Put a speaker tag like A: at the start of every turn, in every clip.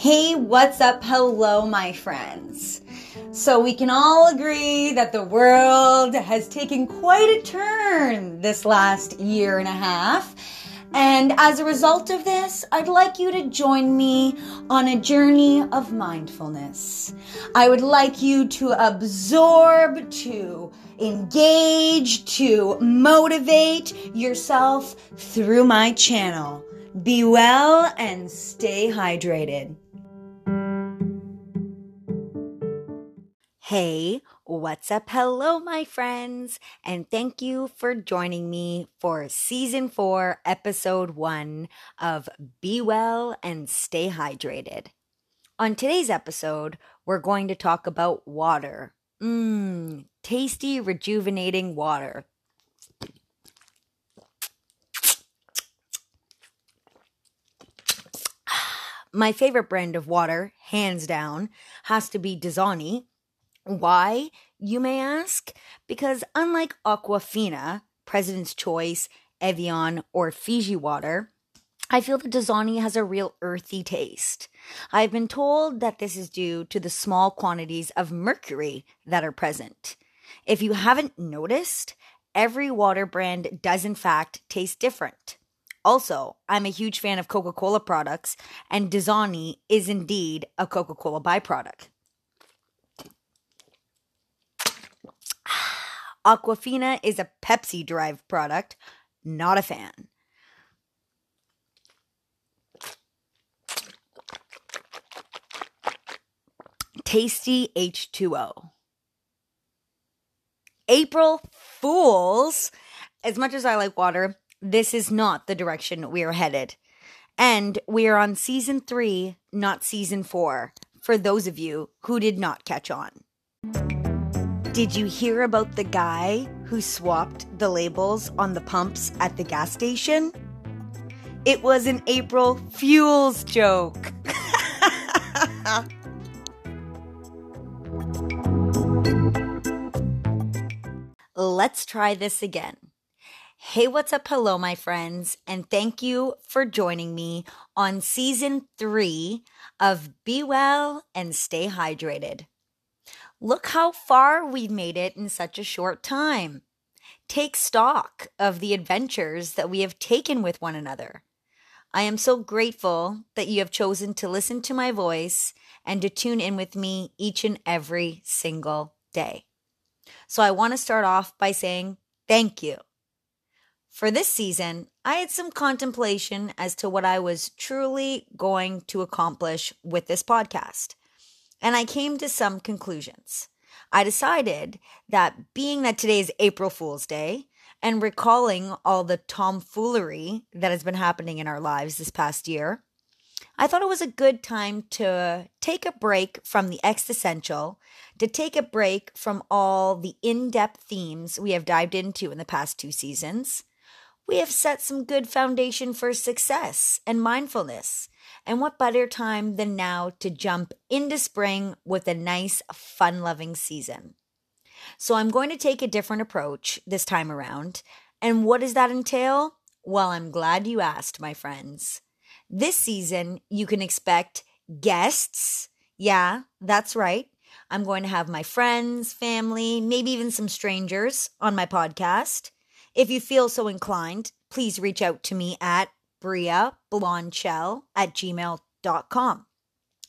A: Hey, what's up? Hello, my friends. So, we can all agree that the world has taken quite a turn this last year and a half. And as a result of this, I'd like you to join me on a journey of mindfulness. I would like you to absorb, to engage, to motivate yourself through my channel. Be well and stay hydrated. Hey, what's up? Hello, my friends, and thank you for joining me for season four, episode one of Be Well and Stay Hydrated. On today's episode, we're going to talk about water. Mmm, tasty, rejuvenating water. My favorite brand of water, hands down, has to be Dasani why, you may ask? Because unlike Aquafina, President's Choice, Evian, or Fiji water, I feel that Dasani has a real earthy taste. I've been told that this is due to the small quantities of mercury that are present. If you haven't noticed, every water brand does in fact taste different. Also, I'm a huge fan of Coca Cola products, and Dasani is indeed a Coca Cola byproduct. Aquafina is a Pepsi derived product. Not a fan. Tasty H2O. April Fools! As much as I like water, this is not the direction we are headed. And we are on season three, not season four, for those of you who did not catch on. Did you hear about the guy who swapped the labels on the pumps at the gas station? It was an April Fuels joke. Let's try this again. Hey, what's up? Hello, my friends, and thank you for joining me on season three of Be Well and Stay Hydrated. Look how far we've made it in such a short time. Take stock of the adventures that we have taken with one another. I am so grateful that you have chosen to listen to my voice and to tune in with me each and every single day. So I want to start off by saying thank you. For this season, I had some contemplation as to what I was truly going to accomplish with this podcast and I came to some conclusions. I decided that being that today is April Fool's Day and recalling all the tomfoolery that has been happening in our lives this past year, I thought it was a good time to take a break from the existential, to take a break from all the in depth themes we have dived into in the past two seasons. We have set some good foundation for success and mindfulness and what better time than now to jump into spring with a nice, fun loving season? So I'm going to take a different approach this time around. And what does that entail? Well, I'm glad you asked, my friends. This season, you can expect guests. Yeah, that's right. I'm going to have my friends, family, maybe even some strangers on my podcast. If you feel so inclined, please reach out to me at Bria Blondeshell at gmail.com.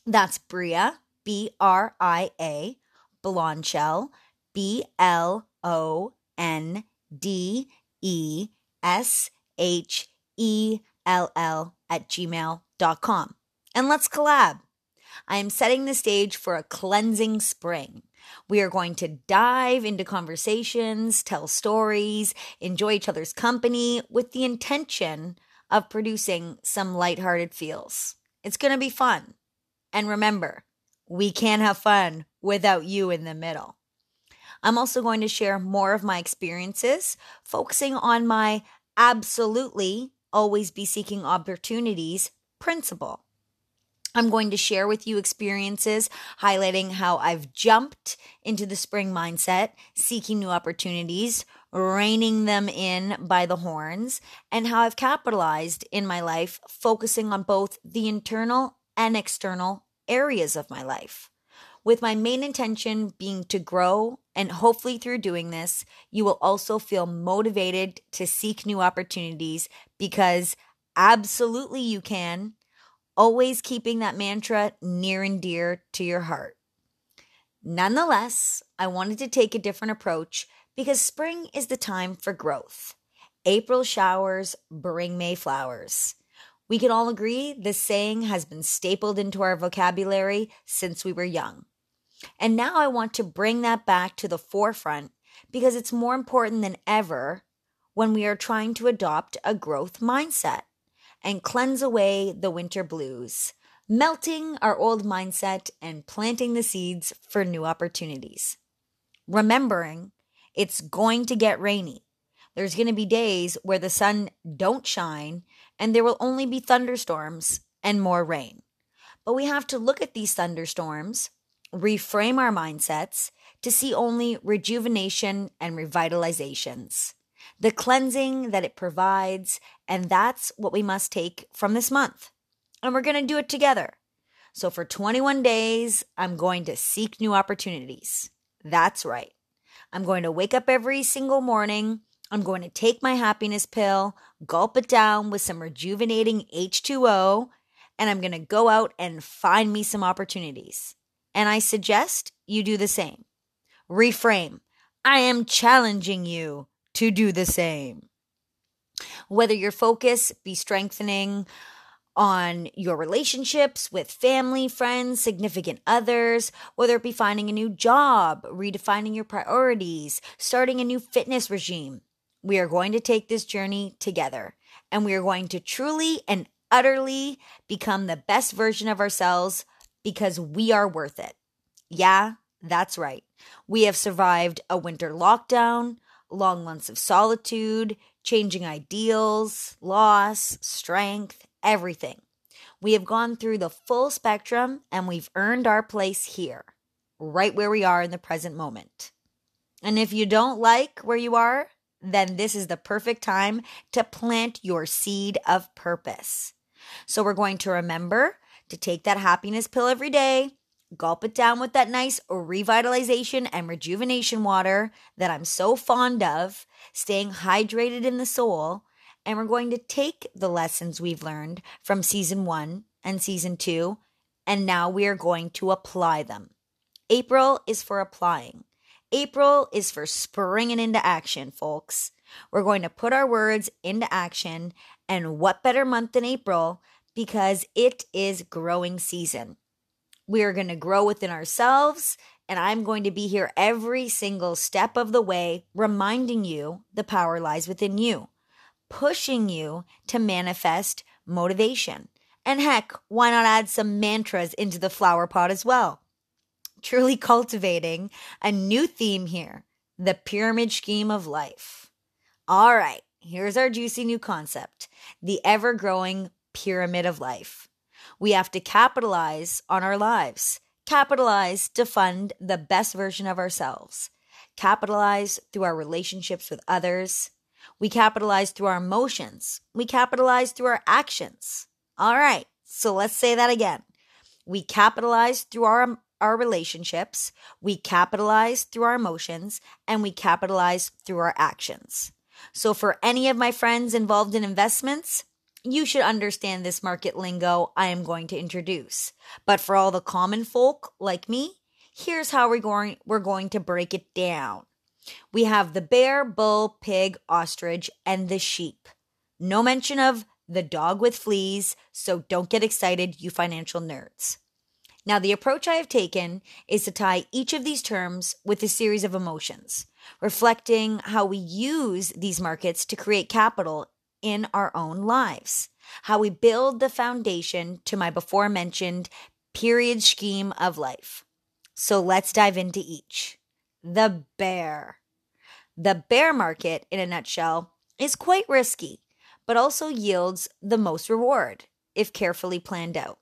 A: That's Bria, B R I A, Blondeshell, B L O N D E S H E L L at gmail.com. And let's collab. I am setting the stage for a cleansing spring. We are going to dive into conversations, tell stories, enjoy each other's company with the intention of producing some lighthearted feels. It's going to be fun. And remember, we can't have fun without you in the middle. I'm also going to share more of my experiences, focusing on my absolutely always be seeking opportunities principle. I'm going to share with you experiences highlighting how I've jumped into the spring mindset, seeking new opportunities, reining them in by the horns, and how I've capitalized in my life, focusing on both the internal and external areas of my life. With my main intention being to grow, and hopefully through doing this, you will also feel motivated to seek new opportunities because absolutely you can, always keeping that mantra near and dear to your heart. Nonetheless, I wanted to take a different approach because spring is the time for growth. April showers bring May flowers. We can all agree this saying has been stapled into our vocabulary since we were young. And now I want to bring that back to the forefront because it's more important than ever when we are trying to adopt a growth mindset and cleanse away the winter blues, melting our old mindset and planting the seeds for new opportunities. Remembering it's going to get rainy. There's going to be days where the sun don't shine and there will only be thunderstorms and more rain. But we have to look at these thunderstorms, reframe our mindsets to see only rejuvenation and revitalizations, the cleansing that it provides, and that's what we must take from this month. And we're going to do it together. So for 21 days, I'm going to seek new opportunities. That's right. I'm going to wake up every single morning. I'm going to take my happiness pill, gulp it down with some rejuvenating H2O, and I'm going to go out and find me some opportunities. And I suggest you do the same. Reframe. I am challenging you to do the same. Whether your focus be strengthening on your relationships with family, friends, significant others, whether it be finding a new job, redefining your priorities, starting a new fitness regime. We are going to take this journey together and we are going to truly and utterly become the best version of ourselves because we are worth it. Yeah, that's right. We have survived a winter lockdown, long months of solitude, changing ideals, loss, strength, everything. We have gone through the full spectrum and we've earned our place here, right where we are in the present moment. And if you don't like where you are, then this is the perfect time to plant your seed of purpose. So we're going to remember to take that happiness pill every day, gulp it down with that nice revitalization and rejuvenation water that I'm so fond of, staying hydrated in the soul. And we're going to take the lessons we've learned from season one and season two, and now we are going to apply them. April is for applying. April is for springing into action, folks. We're going to put our words into action, and what better month than April because it is growing season. We are going to grow within ourselves, and I'm going to be here every single step of the way, reminding you the power lies within you, pushing you to manifest motivation. And heck, why not add some mantras into the flower pot as well? truly cultivating a new theme here the pyramid scheme of life. All right, here's our juicy new concept the ever growing pyramid of life. We have to capitalize on our lives, capitalize to fund the best version of ourselves, capitalize through our relationships with others. We capitalize through our emotions. We capitalize through our actions. All right, so let's say that again. We capitalize through our our relationships, we capitalize through our emotions, and we capitalize through our actions. So, for any of my friends involved in investments, you should understand this market lingo I am going to introduce. But for all the common folk like me, here's how we're going, we're going to break it down. We have the bear, bull, pig, ostrich, and the sheep. No mention of the dog with fleas, so don't get excited, you financial nerds. Now, the approach I have taken is to tie each of these terms with a series of emotions, reflecting how we use these markets to create capital in our own lives, how we build the foundation to my before mentioned pyramid scheme of life. So let's dive into each. The bear. The bear market, in a nutshell, is quite risky, but also yields the most reward if carefully planned out.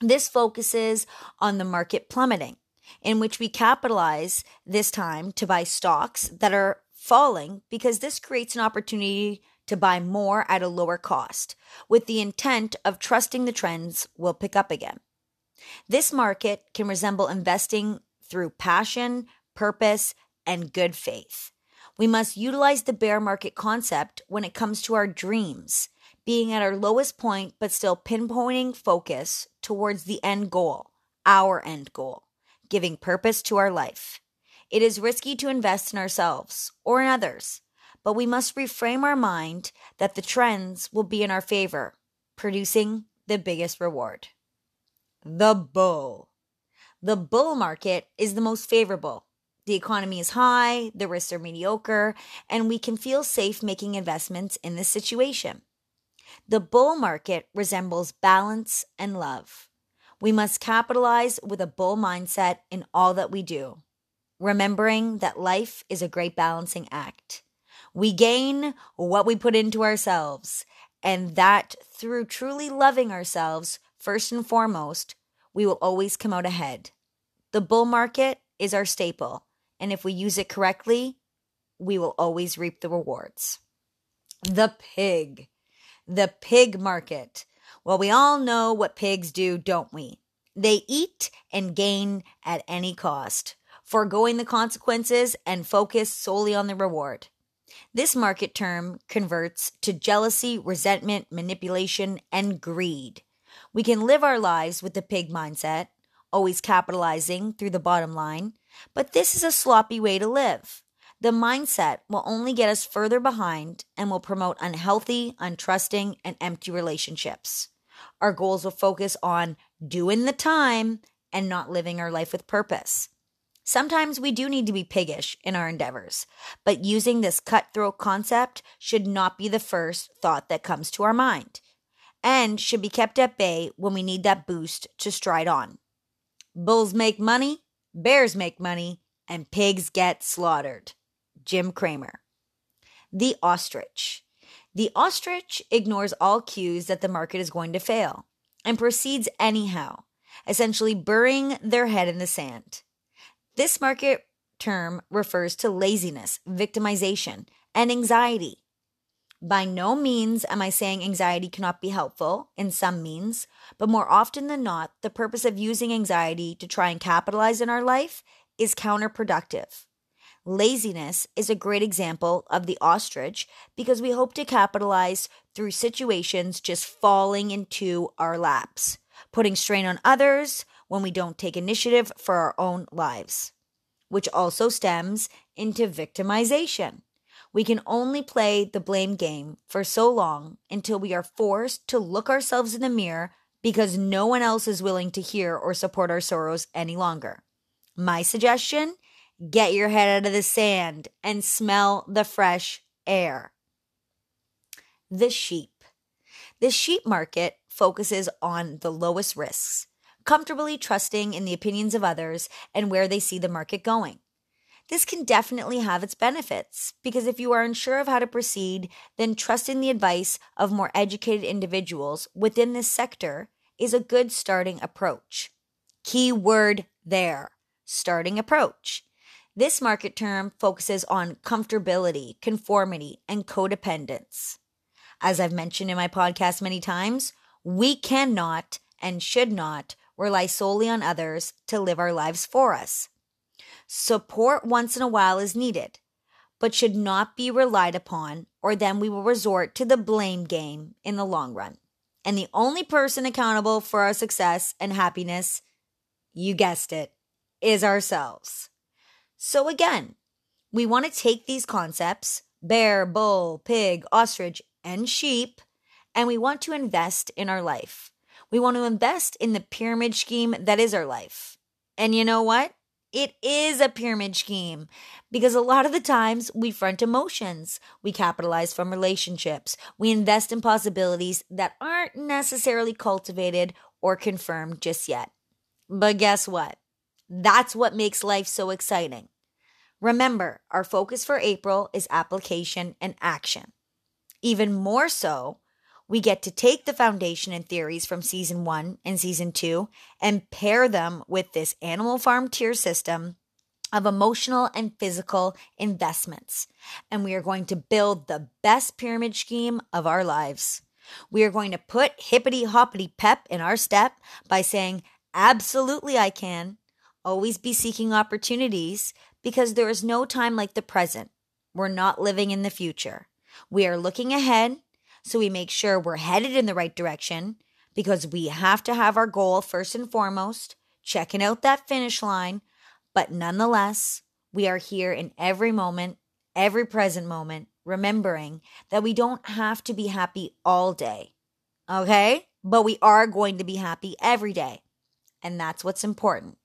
A: This focuses on the market plummeting, in which we capitalize this time to buy stocks that are falling because this creates an opportunity to buy more at a lower cost with the intent of trusting the trends will pick up again. This market can resemble investing through passion, purpose, and good faith. We must utilize the bear market concept when it comes to our dreams, being at our lowest point, but still pinpointing focus towards the end goal, our end goal, giving purpose to our life. It is risky to invest in ourselves or in others, but we must reframe our mind that the trends will be in our favor, producing the biggest reward. The bull. The bull market is the most favorable. The economy is high, the risks are mediocre, and we can feel safe making investments in this situation. The bull market resembles balance and love. We must capitalize with a bull mindset in all that we do remembering that life is a great balancing act. We gain what we put into ourselves, and that through truly loving ourselves, first and foremost, we will always come out ahead. The bull market is our staple, and if we use it correctly, we will always reap the rewards. The pig. The pig market. Well, we all know what pigs do, don't we? They eat and gain at any cost foregoing the consequences and focus solely on the reward. This market term converts to jealousy, resentment, manipulation, and greed. We can live our lives with the pig mindset, always capitalizing through the bottom line, but this is a sloppy way to live. The mindset will only get us further behind and will promote unhealthy, untrusting, and empty relationships. Our goals will focus on doing the time and not living our life with purpose. Sometimes we do need to be piggish in our endeavors, but using this cutthroat concept should not be the first thought that comes to our mind and should be kept at bay when we need that boost to stride on. Bulls make money, bears make money, and pigs get slaughtered. Jim Cramer. The ostrich. The ostrich ignores all cues that the market is going to fail and proceeds anyhow, essentially burying their head in the sand. This market term refers to laziness, victimization, and anxiety. By no means am I saying anxiety cannot be helpful in some means, but more often than not, the purpose of using anxiety to try and capitalize in our life is counterproductive. Laziness is a great example of the ostrich because we hope to capitalize through situations just falling into our laps, putting strain on others, when we don't take initiative for our own lives, which also stems into victimization. We can only play the blame game for so long until we are forced to look ourselves in the mirror because no one else is willing to hear or support our sorrows any longer. My suggestion get your head out of the sand and smell the fresh air. The sheep. The sheep market focuses on the lowest risks comfortably trusting in the opinions of others and where they see the market going. This can definitely have its benefits because if you are unsure of how to proceed, then trusting the advice of more educated individuals within this sector is a good starting approach. Key word there starting approach. This market term focuses on comfortability, conformity, and codependence. As I've mentioned in my podcast many times, we cannot and should not rely solely on others to live our lives for us. Support once in a while is needed, but should not be relied upon, or then we will resort to the blame game in the long run. And the only person accountable for our success and happiness, you guessed it, is ourselves. So again, we want to take these concepts bear, bull, pig, ostrich, and sheep and we want to invest in our life. We want to invest in the pyramid scheme that is our life. And you know what? It is a pyramid scheme because a lot of the times we front emotions. We capitalize from relationships. We invest in possibilities that aren't necessarily cultivated or confirmed just yet. But guess what? That's what makes life so exciting. Remember, our focus for April is application and action. Even more so, we get to take the foundation and theories from season one and season two and pair them with this animal farm tier system of emotional and physical investments. And we are going to build the best pyramid scheme of our lives. We are going to put hippity hoppity pep in our step by saying, Absolutely, I can. Always be seeking opportunities because there is no time like the present. We're not living in the future. We are looking ahead, so we make sure we're headed in the right direction because we have to have our goal first and foremost, checking out that finish line. But nonetheless, we are here in every moment, every present moment, remembering that we don't have to be happy all day. Okay? But we are going to be happy every day. And that's what's important.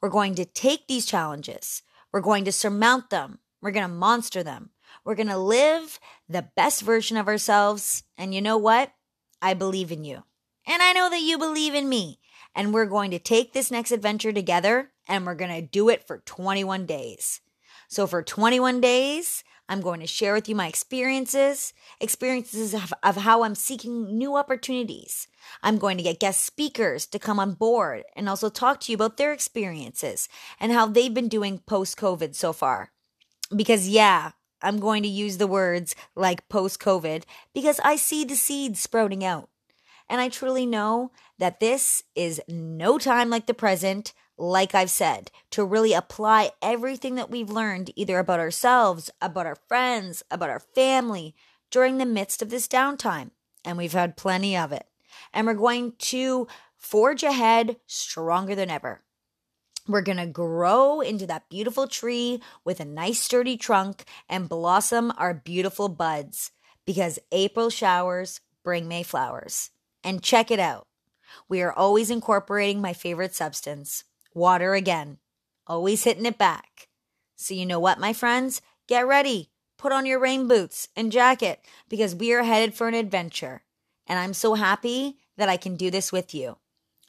A: We're going to take these challenges. We're going to surmount them. We're going to monster them. We're going to live the best version of ourselves. And you know what? I believe in you. And I know that you believe in me. And we're going to take this next adventure together and we're going to do it for 21 days. So, for 21 days, I'm going to share with you my experiences, experiences of, of, how I'm seeking new opportunities. I'm going to get guest speakers to come on board and also talk to you about their experiences and how they've been doing post COVID so far. Because, yeah, I'm going to use the words like post COVID because I see the seeds sprouting out. And I truly know that this is no time like the present like I've said, to really apply everything that we've learned, either about ourselves, about our friends, about our family, during the midst of this downtime. And we've had plenty of it. And we're going to forge ahead stronger than ever. We're going to grow into that beautiful tree with a nice sturdy trunk and blossom our beautiful buds because April showers bring May flowers. And check it out. We are always incorporating my favorite substance, water again, always hitting it back. So, you know what, my friends? Get ready. Put on your rain boots and jacket because we are headed for an adventure. And I'm so happy that I can do this with you.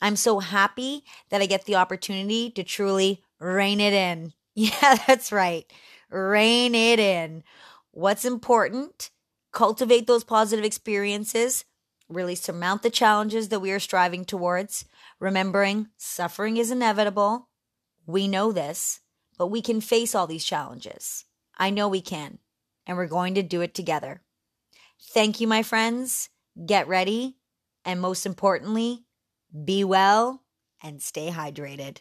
A: I'm so happy that I get the opportunity to truly rein it in. Yeah, that's right. Rein it in. What's important? Cultivate those positive experiences, really surmount the challenges that we are striving towards, remembering suffering is inevitable. We know this, but we can face all these challenges. I know we can, and we're going to do it together. Thank you, my friends. Get ready, and most importantly, be well and stay hydrated.